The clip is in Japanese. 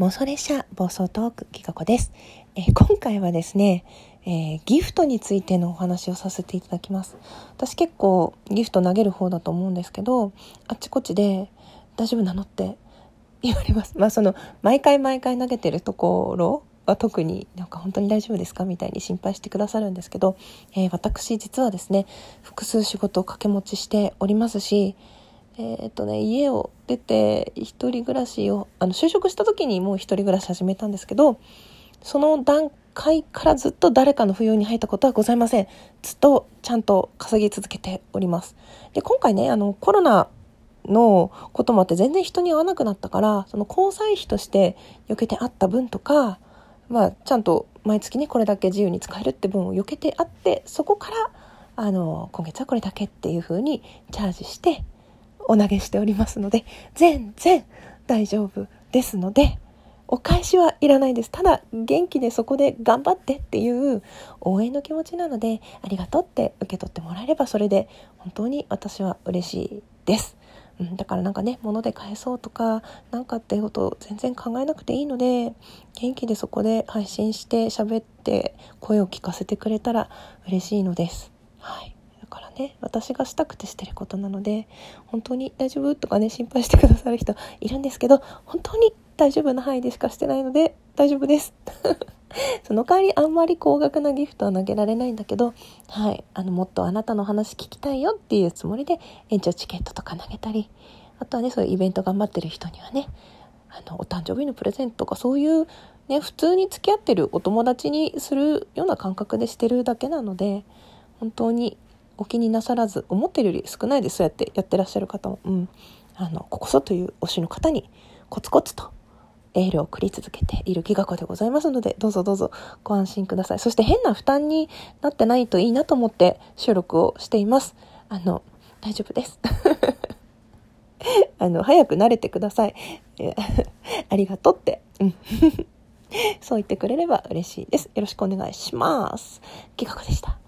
妄想列車暴走トークきかこです、えー、今回はですね、えー、ギフトについてのお話をさせていただきます。私結構ギフト投げる方だと思うんですけどあっちこっちで大丈夫なのって言われます。まあその毎回毎回投げてるところは特になんか本当に大丈夫ですか？みたいに心配してくださるんですけど、えー、私実はですね複数仕事を掛け持ちしておりますしえっ、とね、家を出て一人暮らしを、あの、就職した時にもう一人暮らし始めたんですけど、その段階からずっと誰かの扶養に入ったことはございません。ずっとちゃんと稼ぎ続けております。で、今回ね、あの、コロナのこともあって全然人に会わなくなったから、その交際費として避けてあった分とか、まあ、ちゃんと毎月ね、これだけ自由に使えるって分を避けてあって、そこから、あの、今月はこれだけっていう風にチャージして、お投げしておりますので、全然大丈夫ですので、お返しはいらないです。ただ、元気でそこで頑張ってっていう応援の気持ちなので、ありがとうって受け取ってもらえれば、それで本当に私は嬉しいです。うん、だからなんかね、物で返そうとか、なんかっていうことを全然考えなくていいので、元気でそこで配信して喋って声を聞かせてくれたら嬉しいのです。はい。からね私がしたくてしてることなので本当に大丈夫とかね心配してくださる人いるんですけど本当に大丈夫な範囲でしかしてないので大丈夫です。その代わりあんまり高額なギフトは投げられないんだけど、はい、あのもっとあなたの話聞きたいよっていうつもりで延長チケットとか投げたりあとはねそういうイベント頑張ってる人にはねあのお誕生日のプレゼントとかそういうね普通に付き合ってるお友達にするような感覚でしてるだけなので本当にお気になさらず思ってるより少ないですそうやってやってらっしゃる方も、うん、あのここそという推しの方にコツコツとエールを送り続けている気学でございますのでどうぞどうぞご安心ください。そして変な負担になってないといいなと思って収録をしています。あの大丈夫です。あの早く慣れてください。ありがとうって、うん、そう言ってくれれば嬉しいです。よろしくお願いします。気学でした。